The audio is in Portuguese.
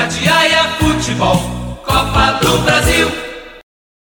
Itatiaia Futebol.